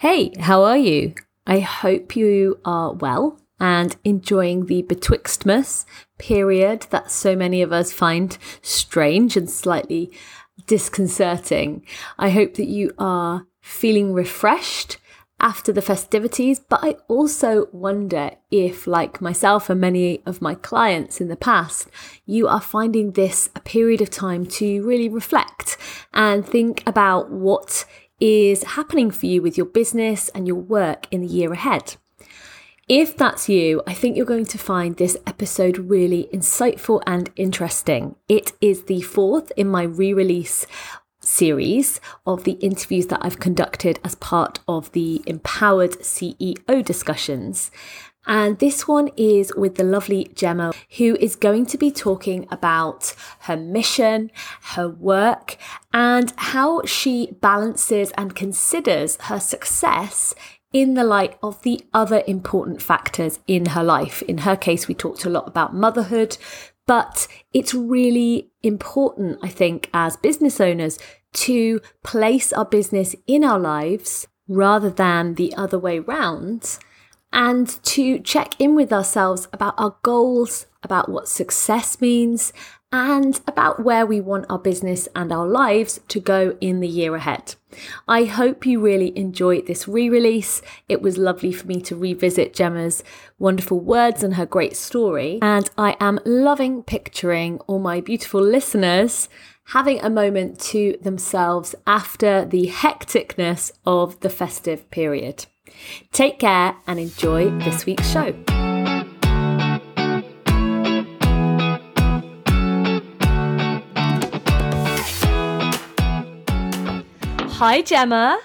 Hey, how are you? I hope you are well and enjoying the betwixtmas period that so many of us find strange and slightly disconcerting. I hope that you are feeling refreshed after the festivities, but I also wonder if, like myself and many of my clients in the past, you are finding this a period of time to really reflect and think about what is happening for you with your business and your work in the year ahead. If that's you, I think you're going to find this episode really insightful and interesting. It is the fourth in my re release series of the interviews that I've conducted as part of the Empowered CEO discussions. And this one is with the lovely Gemma, who is going to be talking about her mission, her work, and how she balances and considers her success in the light of the other important factors in her life. In her case, we talked a lot about motherhood, but it's really important, I think, as business owners to place our business in our lives rather than the other way round and to check in with ourselves about our goals, about what success means, and about where we want our business and our lives to go in the year ahead. I hope you really enjoyed this re release. It was lovely for me to revisit Gemma's wonderful words and her great story. And I am loving picturing all my beautiful listeners having a moment to themselves after the hecticness of the festive period. Take care and enjoy this week's show. Hi, Gemma.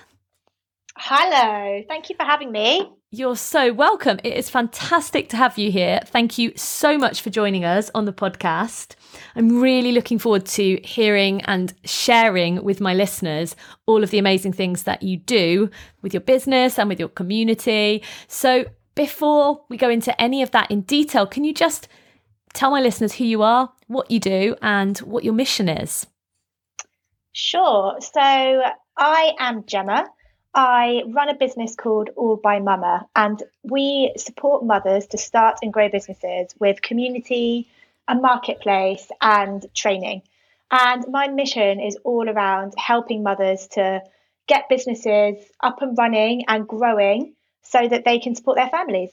Hello. Thank you for having me. You're so welcome. It is fantastic to have you here. Thank you so much for joining us on the podcast. I'm really looking forward to hearing and sharing with my listeners all of the amazing things that you do with your business and with your community. So, before we go into any of that in detail, can you just tell my listeners who you are, what you do, and what your mission is? Sure. So, I am Gemma. I run a business called All by Mama, and we support mothers to start and grow businesses with community, a marketplace, and training. And my mission is all around helping mothers to get businesses up and running and growing so that they can support their families.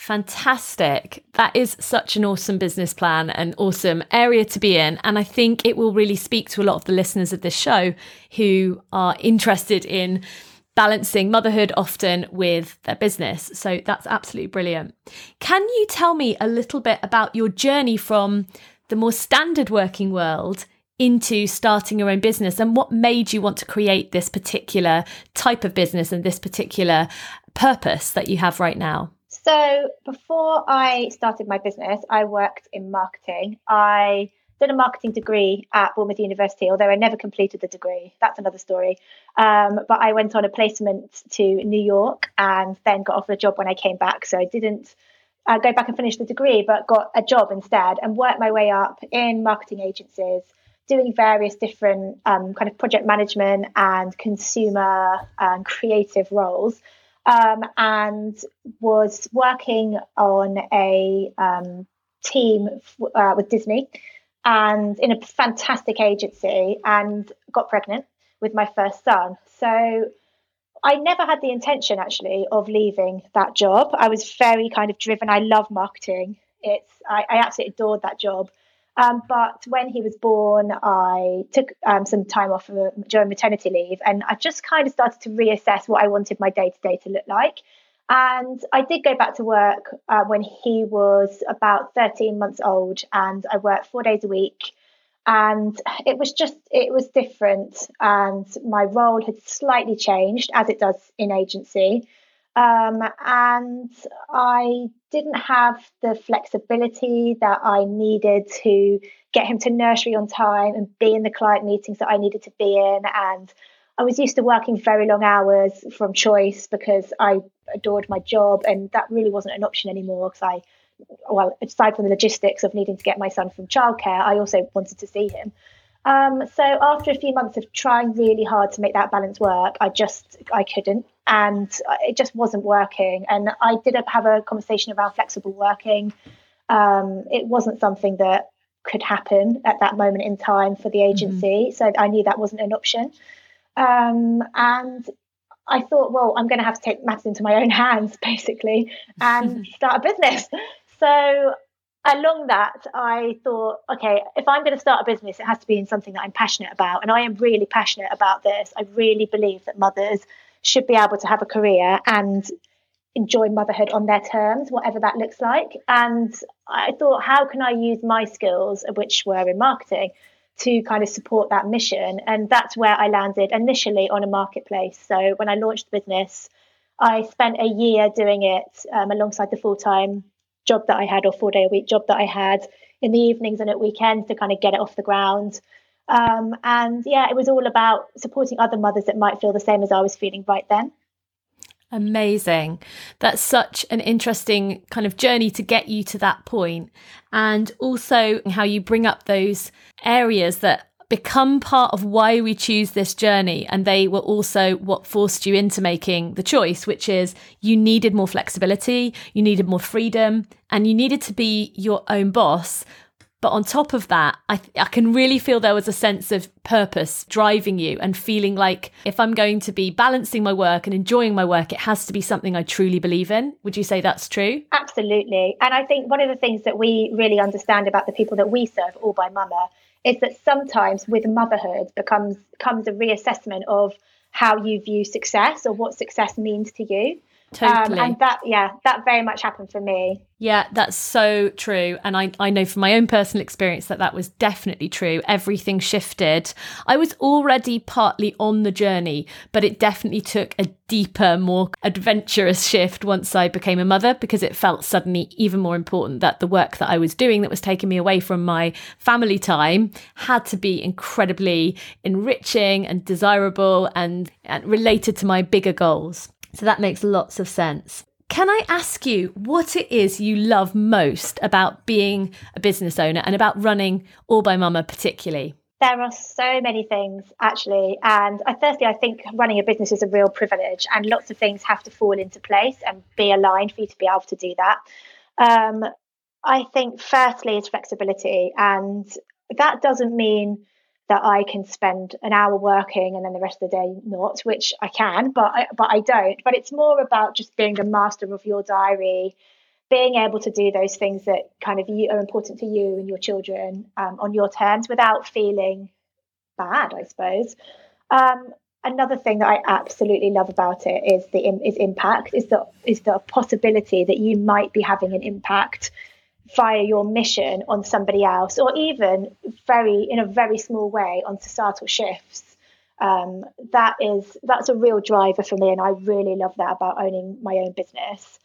Fantastic. That is such an awesome business plan, and awesome area to be in. And I think it will really speak to a lot of the listeners of this show who are interested in balancing motherhood often with their business. So that's absolutely brilliant. Can you tell me a little bit about your journey from the more standard working world into starting your own business and what made you want to create this particular type of business and this particular purpose that you have right now? So before I started my business, I worked in marketing. I did a marketing degree at Bournemouth University, although I never completed the degree. That's another story. Um, but I went on a placement to New York and then got offered a job when I came back. So I didn't uh, go back and finish the degree, but got a job instead and worked my way up in marketing agencies, doing various different um, kind of project management and consumer and creative roles um, and was working on a um, team uh, with Disney and in a fantastic agency and got pregnant with my first son. So I never had the intention actually of leaving that job. I was very kind of driven. I love marketing. It's I, I absolutely adored that job. Um, but when he was born, I took um, some time off during maternity leave, and I just kind of started to reassess what I wanted my day to day to look like. And I did go back to work uh, when he was about 13 months old, and I worked four days a week. And it was just, it was different. And my role had slightly changed, as it does in agency. Um, and I didn't have the flexibility that I needed to get him to nursery on time and be in the client meetings that I needed to be in. And I was used to working very long hours from choice because I adored my job, and that really wasn't an option anymore because I, well, aside from the logistics of needing to get my son from childcare, I also wanted to see him. Um, so after a few months of trying really hard to make that balance work, I just I couldn't, and it just wasn't working. And I did have a conversation around flexible working. Um, it wasn't something that could happen at that moment in time for the mm-hmm. agency, mm-hmm. so I knew that wasn't an option. Um, and I thought, well, I'm going to have to take matters into my own hands, basically, and start a business. So along that, I thought, okay, if I'm going to start a business, it has to be in something that I'm passionate about. And I am really passionate about this. I really believe that mothers should be able to have a career and enjoy motherhood on their terms, whatever that looks like. And I thought, how can I use my skills, which were in marketing, to kind of support that mission? And that's where I landed initially on a marketplace. So when I launched the business, I spent a year doing it um, alongside the full time job that I had or four day a week job that I had in the evenings and at weekends to kind of get it off the ground. Um, and yeah, it was all about supporting other mothers that might feel the same as I was feeling right then. Amazing. That's such an interesting kind of journey to get you to that point. And also how you bring up those areas that become part of why we choose this journey. And they were also what forced you into making the choice, which is you needed more flexibility, you needed more freedom, and you needed to be your own boss. But on top of that, I, th- I can really feel there was a sense of purpose driving you and feeling like if I'm going to be balancing my work and enjoying my work, it has to be something I truly believe in. Would you say that's true? Absolutely. And I think one of the things that we really understand about the people that we serve, All by Mama, is that sometimes with motherhood becomes comes a reassessment of how you view success or what success means to you. Totally. Um, and that, yeah, that very much happened for me. Yeah, that's so true. And I, I know from my own personal experience that that was definitely true. Everything shifted. I was already partly on the journey, but it definitely took a deeper, more adventurous shift once I became a mother because it felt suddenly even more important that the work that I was doing that was taking me away from my family time had to be incredibly enriching and desirable and, and related to my bigger goals. So that makes lots of sense. Can I ask you what it is you love most about being a business owner and about running All by Mama particularly? There are so many things actually. And I, firstly, I think running a business is a real privilege and lots of things have to fall into place and be aligned for you to be able to do that. Um, I think firstly is flexibility. And that doesn't mean that I can spend an hour working and then the rest of the day not, which I can, but I, but I don't. But it's more about just being the master of your diary, being able to do those things that kind of you, are important to you and your children um, on your terms without feeling bad, I suppose. Um, another thing that I absolutely love about it is the is impact is the is the possibility that you might be having an impact via your mission on somebody else, or even very in a very small way on societal shifts. Um, that is that's a real driver for me, and I really love that about owning my own business.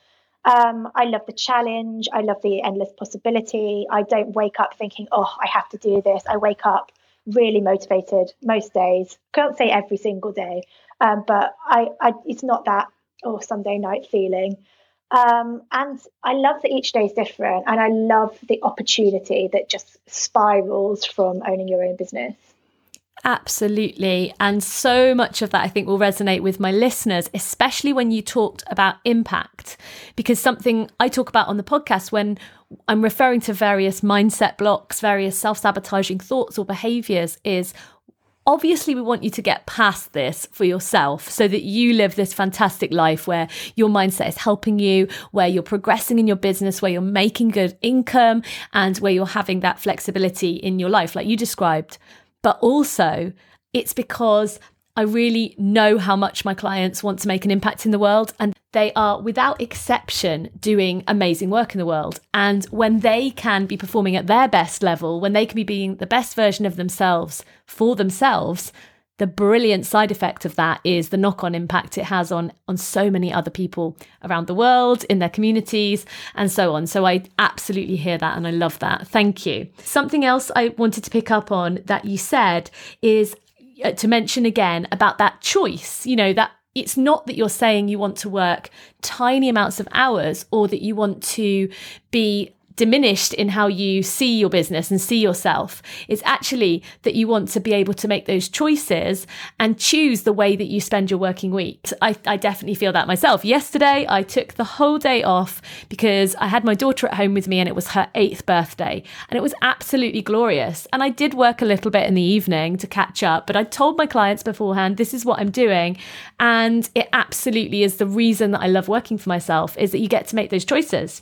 Um, I love the challenge. I love the endless possibility. I don't wake up thinking, "Oh, I have to do this." I wake up really motivated most days. Can't say every single day, um, but I, I, it's not that oh Sunday night feeling. Um, and I love that each day is different, and I love the opportunity that just spirals from owning your own business. Absolutely. And so much of that I think will resonate with my listeners, especially when you talked about impact, because something I talk about on the podcast when I'm referring to various mindset blocks, various self sabotaging thoughts or behaviors is Obviously, we want you to get past this for yourself so that you live this fantastic life where your mindset is helping you, where you're progressing in your business, where you're making good income, and where you're having that flexibility in your life, like you described. But also, it's because I really know how much my clients want to make an impact in the world, and they are, without exception, doing amazing work in the world. And when they can be performing at their best level, when they can be being the best version of themselves for themselves, the brilliant side effect of that is the knock-on impact it has on on so many other people around the world in their communities and so on. So i absolutely hear that and i love that. Thank you. Something else i wanted to pick up on that you said is uh, to mention again about that choice, you know, that it's not that you're saying you want to work tiny amounts of hours or that you want to be diminished in how you see your business and see yourself. It's actually that you want to be able to make those choices and choose the way that you spend your working week. I, I definitely feel that myself. Yesterday, I took the whole day off because I had my daughter at home with me and it was her eighth birthday. And it was absolutely glorious. And I did work a little bit in the evening to catch up, but I told my clients beforehand, this is what I'm doing. And it absolutely is the reason that I love working for myself is that you get to make those choices.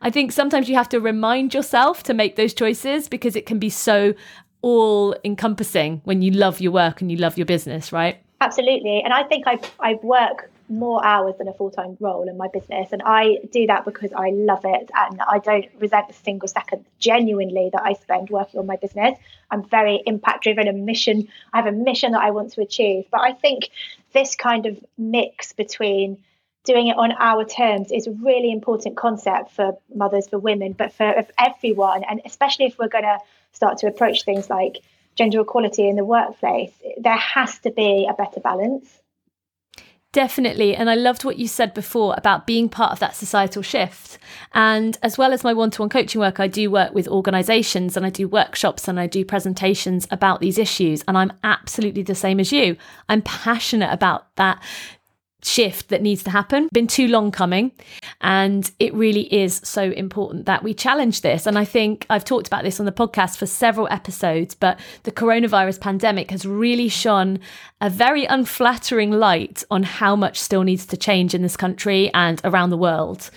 I think sometimes you have to remind yourself to make those choices because it can be so all encompassing when you love your work and you love your business, right? Absolutely. And I think I I work more hours than a full-time role in my business and I do that because I love it and I don't resent a single second genuinely that I spend working on my business. I'm very impact driven and mission I have a mission that I want to achieve. But I think this kind of mix between doing it on our terms is a really important concept for mothers, for women, but for everyone. And especially if we're going to start to approach things like gender equality in the workplace, there has to be a better balance. Definitely. And I loved what you said before about being part of that societal shift. And as well as my one to one coaching work, I do work with organizations and I do workshops and I do presentations about these issues. And I'm absolutely the same as you. I'm passionate about that shift that needs to happen. Been too long coming. And it really is so important that we challenge this. And I think I've talked about this on the podcast for several episodes, but the coronavirus pandemic has really shone a very unflattering light on how much still needs to change in this country and around the world.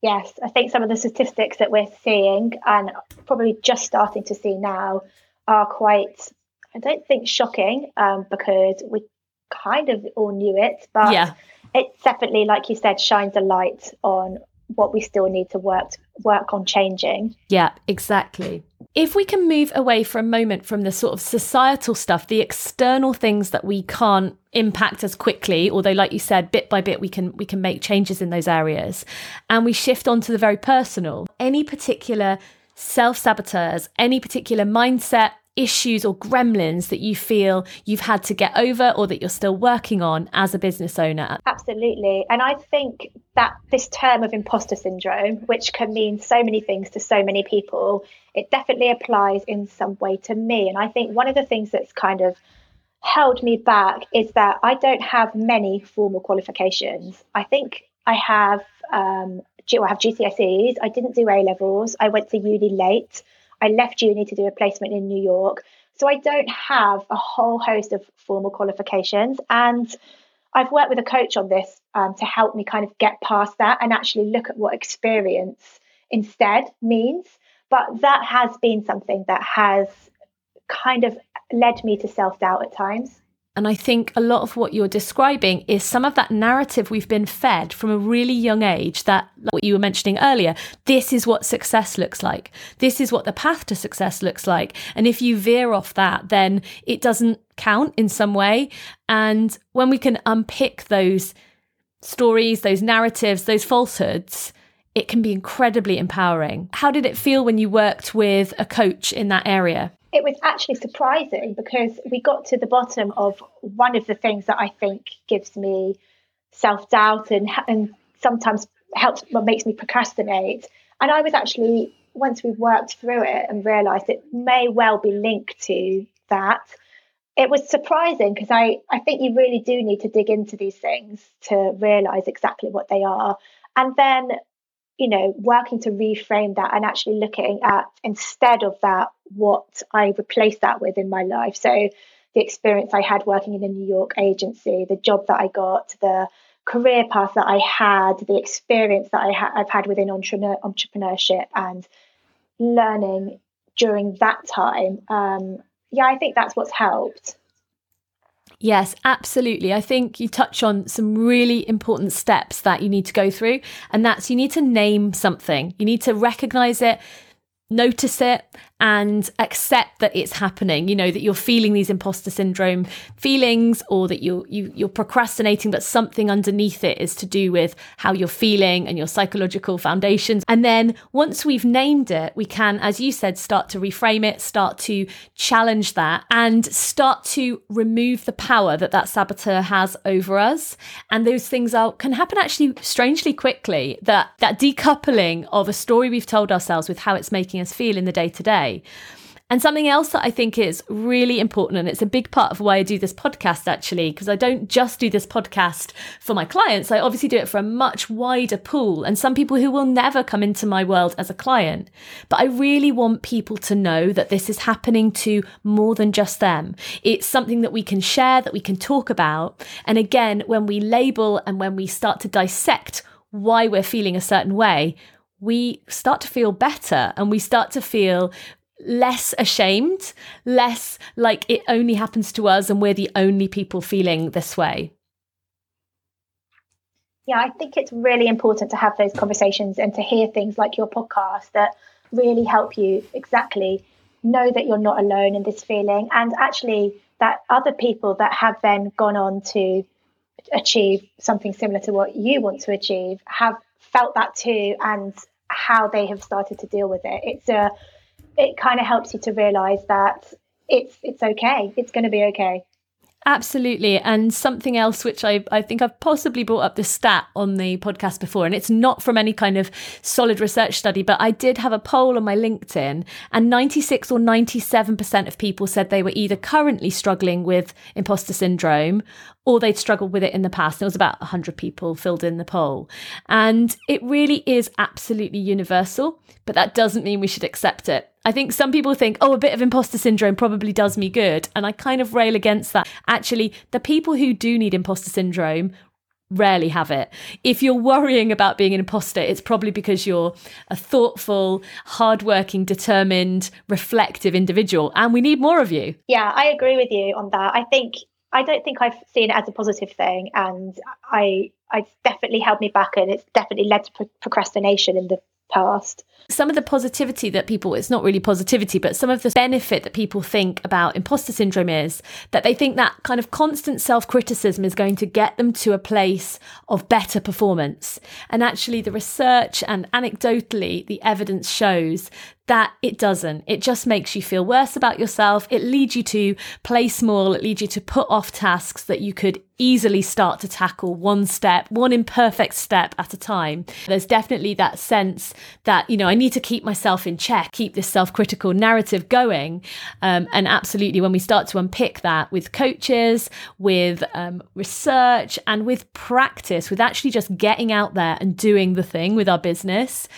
Yes, I think some of the statistics that we're seeing and probably just starting to see now are quite, I don't think shocking um, because we kind of all knew it, but yeah. it definitely, like you said, shines a light on what we still need to work work on changing. Yeah, exactly. If we can move away for a moment from the sort of societal stuff, the external things that we can't impact as quickly, although like you said, bit by bit we can we can make changes in those areas, and we shift on to the very personal. Any particular self-saboteurs, any particular mindset issues or gremlins that you feel you've had to get over or that you're still working on as a business owner? Absolutely. And I think that this term of imposter syndrome, which can mean so many things to so many people, it definitely applies in some way to me. And I think one of the things that's kind of held me back is that I don't have many formal qualifications. I think I have um, I have GCSEs. I didn't do A levels. I went to uni late. I left uni to do a placement in New York. So I don't have a whole host of formal qualifications. And I've worked with a coach on this um, to help me kind of get past that and actually look at what experience instead means. But that has been something that has kind of led me to self doubt at times. And I think a lot of what you're describing is some of that narrative we've been fed from a really young age that, like what you were mentioning earlier, this is what success looks like. This is what the path to success looks like. And if you veer off that, then it doesn't count in some way. And when we can unpick those stories, those narratives, those falsehoods, it can be incredibly empowering. How did it feel when you worked with a coach in that area? It was actually surprising because we got to the bottom of one of the things that I think gives me self doubt and and sometimes helps what makes me procrastinate. And I was actually once we worked through it and realised it may well be linked to that. It was surprising because I, I think you really do need to dig into these things to realise exactly what they are. And then you know, working to reframe that and actually looking at instead of that, what I replaced that with in my life. So the experience I had working in a New York agency, the job that I got, the career path that I had, the experience that I ha- I've had within entrepreneur- entrepreneurship and learning during that time. Um, yeah, I think that's what's helped. Yes, absolutely. I think you touch on some really important steps that you need to go through. And that's you need to name something, you need to recognize it, notice it, and accept that it's happening. You know, that you're feeling these imposter syndrome feelings or that you're, you, you're procrastinating, but something underneath it is to do with how you're feeling and your psychological foundations. And then once we've named it, we can, as you said, start to reframe it, start to challenge that and start to remove the power that that saboteur has over us. And those things are, can happen actually strangely quickly that, that decoupling of a story we've told ourselves with how it's making us feel in the day to day. And something else that I think is really important, and it's a big part of why I do this podcast actually, because I don't just do this podcast for my clients. I obviously do it for a much wider pool and some people who will never come into my world as a client. But I really want people to know that this is happening to more than just them. It's something that we can share, that we can talk about. And again, when we label and when we start to dissect why we're feeling a certain way, we start to feel better and we start to feel less ashamed, less like it only happens to us and we're the only people feeling this way. Yeah, I think it's really important to have those conversations and to hear things like your podcast that really help you exactly know that you're not alone in this feeling and actually that other people that have then gone on to achieve something similar to what you want to achieve have felt that too and how they have started to deal with it. It's a it kind of helps you to realize that it's it's okay. It's going to be okay. Absolutely. And something else which I, I think I've possibly brought up the stat on the podcast before, and it's not from any kind of solid research study, but I did have a poll on my LinkedIn, and 96 or 97% of people said they were either currently struggling with imposter syndrome or they'd struggled with it in the past. There was about 100 people filled in the poll. And it really is absolutely universal, but that doesn't mean we should accept it. I think some people think, oh, a bit of imposter syndrome probably does me good. And I kind of rail against that. Actually, the people who do need imposter syndrome rarely have it. If you're worrying about being an imposter, it's probably because you're a thoughtful, hardworking, determined, reflective individual. And we need more of you. Yeah, I agree with you on that. I think I don't think I've seen it as a positive thing, and I it's definitely held me back, and it's definitely led to pro- procrastination in the past. Some of the positivity that people, it's not really positivity, but some of the benefit that people think about imposter syndrome is that they think that kind of constant self criticism is going to get them to a place of better performance. And actually, the research and anecdotally, the evidence shows that it doesn't. It just makes you feel worse about yourself. It leads you to play small. It leads you to put off tasks that you could easily start to tackle one step, one imperfect step at a time. There's definitely that sense that, you know, I need to keep myself in check, keep this self critical narrative going. Um, and absolutely, when we start to unpick that with coaches, with um, research, and with practice, with actually just getting out there and doing the thing with our business,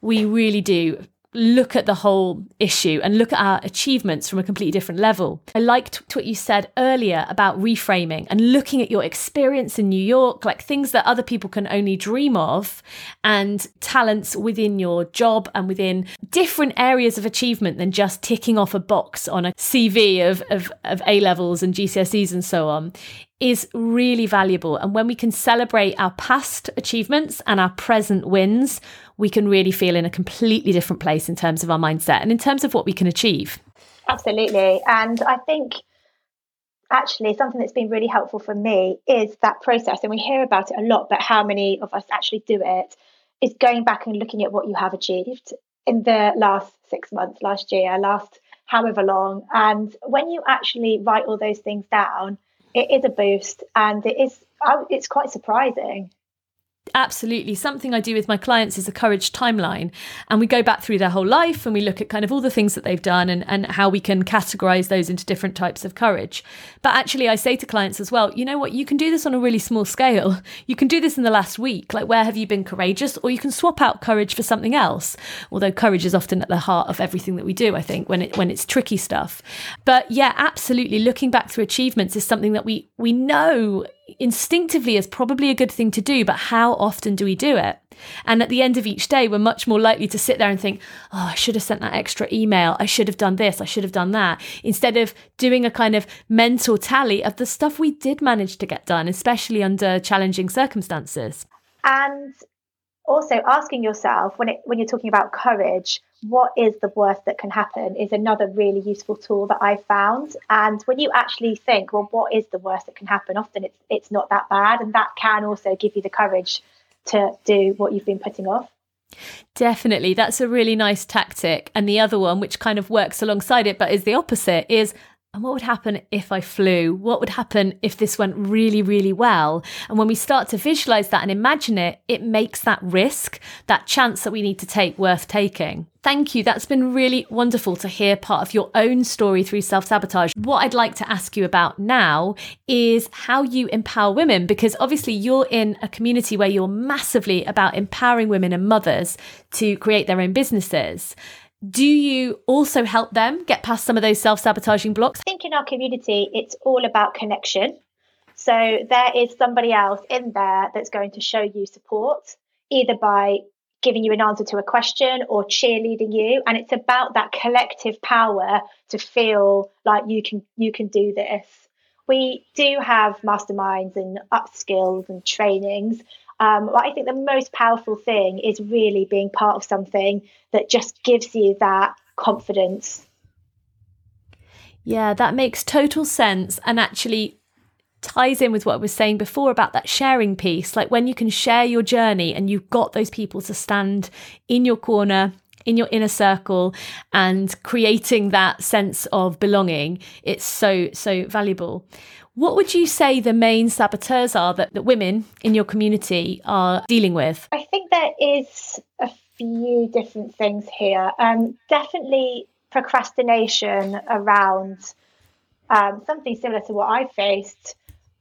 we really do look at the whole issue and look at our achievements from a completely different level. I liked what you said earlier about reframing and looking at your experience in New York, like things that other people can only dream of, and talents within your job and within different areas of achievement than just ticking off a box on a CV of, of, of A levels and GCSEs and so on is really valuable. And when we can celebrate our past achievements and our present wins, we can really feel in a completely different place in terms of our mindset and in terms of what we can achieve. Absolutely. And I think actually something that's been really helpful for me is that process. And we hear about it a lot, but how many of us actually do it is going back and looking at what you have achieved in the last six months, last year, last however long. And when you actually write all those things down, it is a boost and it is it's quite surprising Absolutely. Something I do with my clients is a courage timeline. And we go back through their whole life and we look at kind of all the things that they've done and, and how we can categorize those into different types of courage. But actually, I say to clients as well, you know what? You can do this on a really small scale. You can do this in the last week. Like, where have you been courageous? Or you can swap out courage for something else. Although courage is often at the heart of everything that we do, I think, when it when it's tricky stuff. But yeah, absolutely. Looking back through achievements is something that we we know instinctively is probably a good thing to do, but how often do we do it? And at the end of each day, we're much more likely to sit there and think, oh, I should have sent that extra email. I should have done this. I should have done that. Instead of doing a kind of mental tally of the stuff we did manage to get done, especially under challenging circumstances. And also asking yourself when it when you're talking about courage what is the worst that can happen is another really useful tool that i found and when you actually think well what is the worst that can happen often it's it's not that bad and that can also give you the courage to do what you've been putting off Definitely. That's a really nice tactic. And the other one, which kind of works alongside it, but is the opposite, is and what would happen if I flew? What would happen if this went really, really well? And when we start to visualize that and imagine it, it makes that risk, that chance that we need to take worth taking. Thank you. That's been really wonderful to hear part of your own story through self sabotage. What I'd like to ask you about now is how you empower women, because obviously you're in a community where you're massively about empowering women and mothers to create their own businesses do you also help them get past some of those self sabotaging blocks? I think in our community, it's all about connection. So there is somebody else in there that's going to show you support, either by giving you an answer to a question or cheerleading you and it's about that collective power to feel like you can you can do this we do have masterminds and upskills and trainings um, I think the most powerful thing is really being part of something that just gives you that confidence. Yeah, that makes total sense and actually ties in with what I was saying before about that sharing piece. Like when you can share your journey and you've got those people to stand in your corner, in your inner circle, and creating that sense of belonging, it's so, so valuable. What would you say the main saboteurs are that, that women in your community are dealing with? I think there is a few different things here. Um, definitely procrastination around um, something similar to what I faced.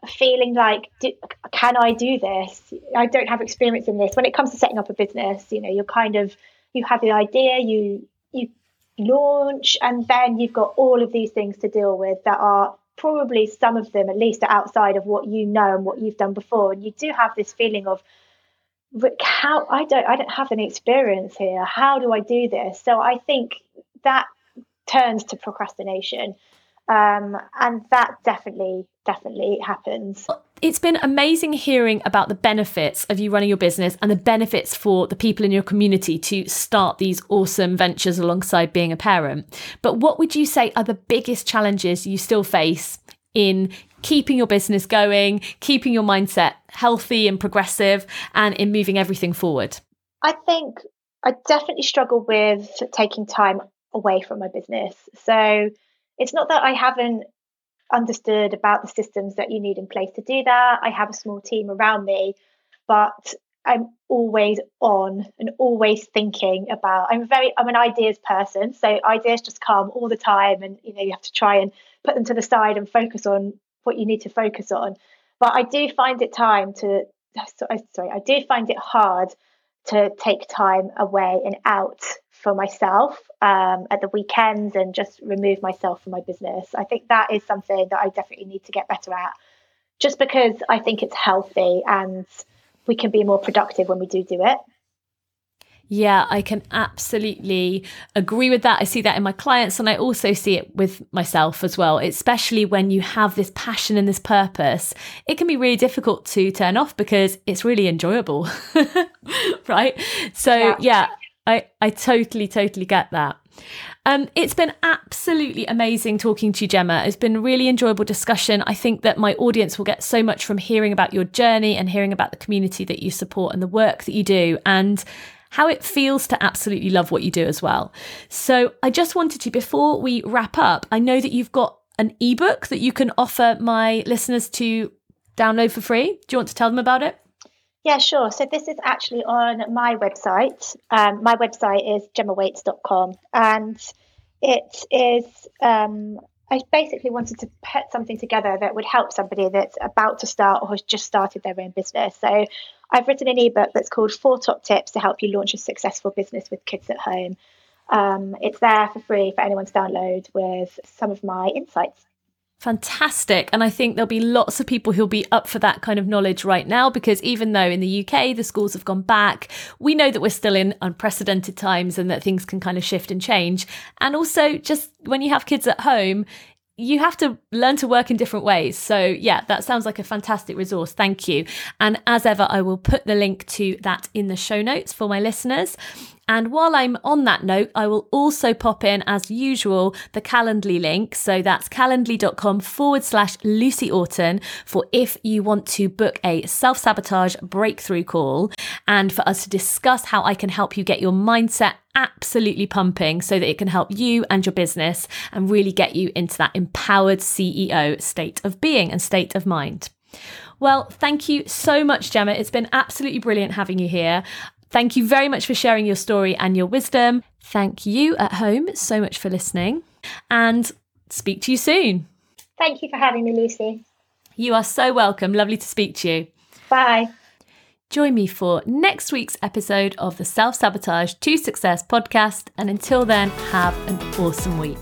Feeling like, do, can I do this? I don't have experience in this. When it comes to setting up a business, you know, you're kind of you have the idea, you you launch, and then you've got all of these things to deal with that are probably some of them at least are outside of what you know and what you've done before. And you do have this feeling of how i don't i don't have any experience here. How do i do this? So i think that turns to procrastination um, and that definitely definitely happens it's been amazing hearing about the benefits of you running your business and the benefits for the people in your community to start these awesome ventures alongside being a parent. But what would you say are the biggest challenges you still face in keeping your business going, keeping your mindset healthy and progressive, and in moving everything forward? I think I definitely struggle with taking time away from my business. So it's not that I haven't understood about the systems that you need in place to do that. I have a small team around me, but I'm always on and always thinking about I'm very I'm an ideas person. So ideas just come all the time and you know you have to try and put them to the side and focus on what you need to focus on. But I do find it time to sorry, I do find it hard to take time away and out for myself um, at the weekends and just remove myself from my business. I think that is something that I definitely need to get better at, just because I think it's healthy and we can be more productive when we do do it. Yeah, I can absolutely agree with that. I see that in my clients and I also see it with myself as well, especially when you have this passion and this purpose. It can be really difficult to turn off because it's really enjoyable. right? So, yeah. yeah, I, I totally, totally get that. Um, it's been absolutely amazing talking to you, Gemma. It's been a really enjoyable discussion. I think that my audience will get so much from hearing about your journey and hearing about the community that you support and the work that you do and how it feels to absolutely love what you do as well. So I just wanted to, before we wrap up, I know that you've got an ebook that you can offer my listeners to download for free. Do you want to tell them about it? Yeah, sure. So this is actually on my website. Um, my website is gemmawhates.com and it is, um, I basically wanted to put something together that would help somebody that's about to start or has just started their own business. So I've written an ebook that's called Four Top Tips to Help You Launch a Successful Business with Kids at Home. Um, it's there for free for anyone to download with some of my insights. Fantastic. And I think there'll be lots of people who'll be up for that kind of knowledge right now because even though in the UK the schools have gone back, we know that we're still in unprecedented times and that things can kind of shift and change. And also, just when you have kids at home, you have to learn to work in different ways. So, yeah, that sounds like a fantastic resource. Thank you. And as ever, I will put the link to that in the show notes for my listeners. And while I'm on that note, I will also pop in, as usual, the Calendly link. So that's calendly.com forward slash Lucy Orton for if you want to book a self sabotage breakthrough call and for us to discuss how I can help you get your mindset absolutely pumping so that it can help you and your business and really get you into that empowered CEO state of being and state of mind. Well, thank you so much, Gemma. It's been absolutely brilliant having you here. Thank you very much for sharing your story and your wisdom. Thank you at home so much for listening and speak to you soon. Thank you for having me, Lucy. You are so welcome. Lovely to speak to you. Bye. Join me for next week's episode of the Self Sabotage to Success podcast. And until then, have an awesome week.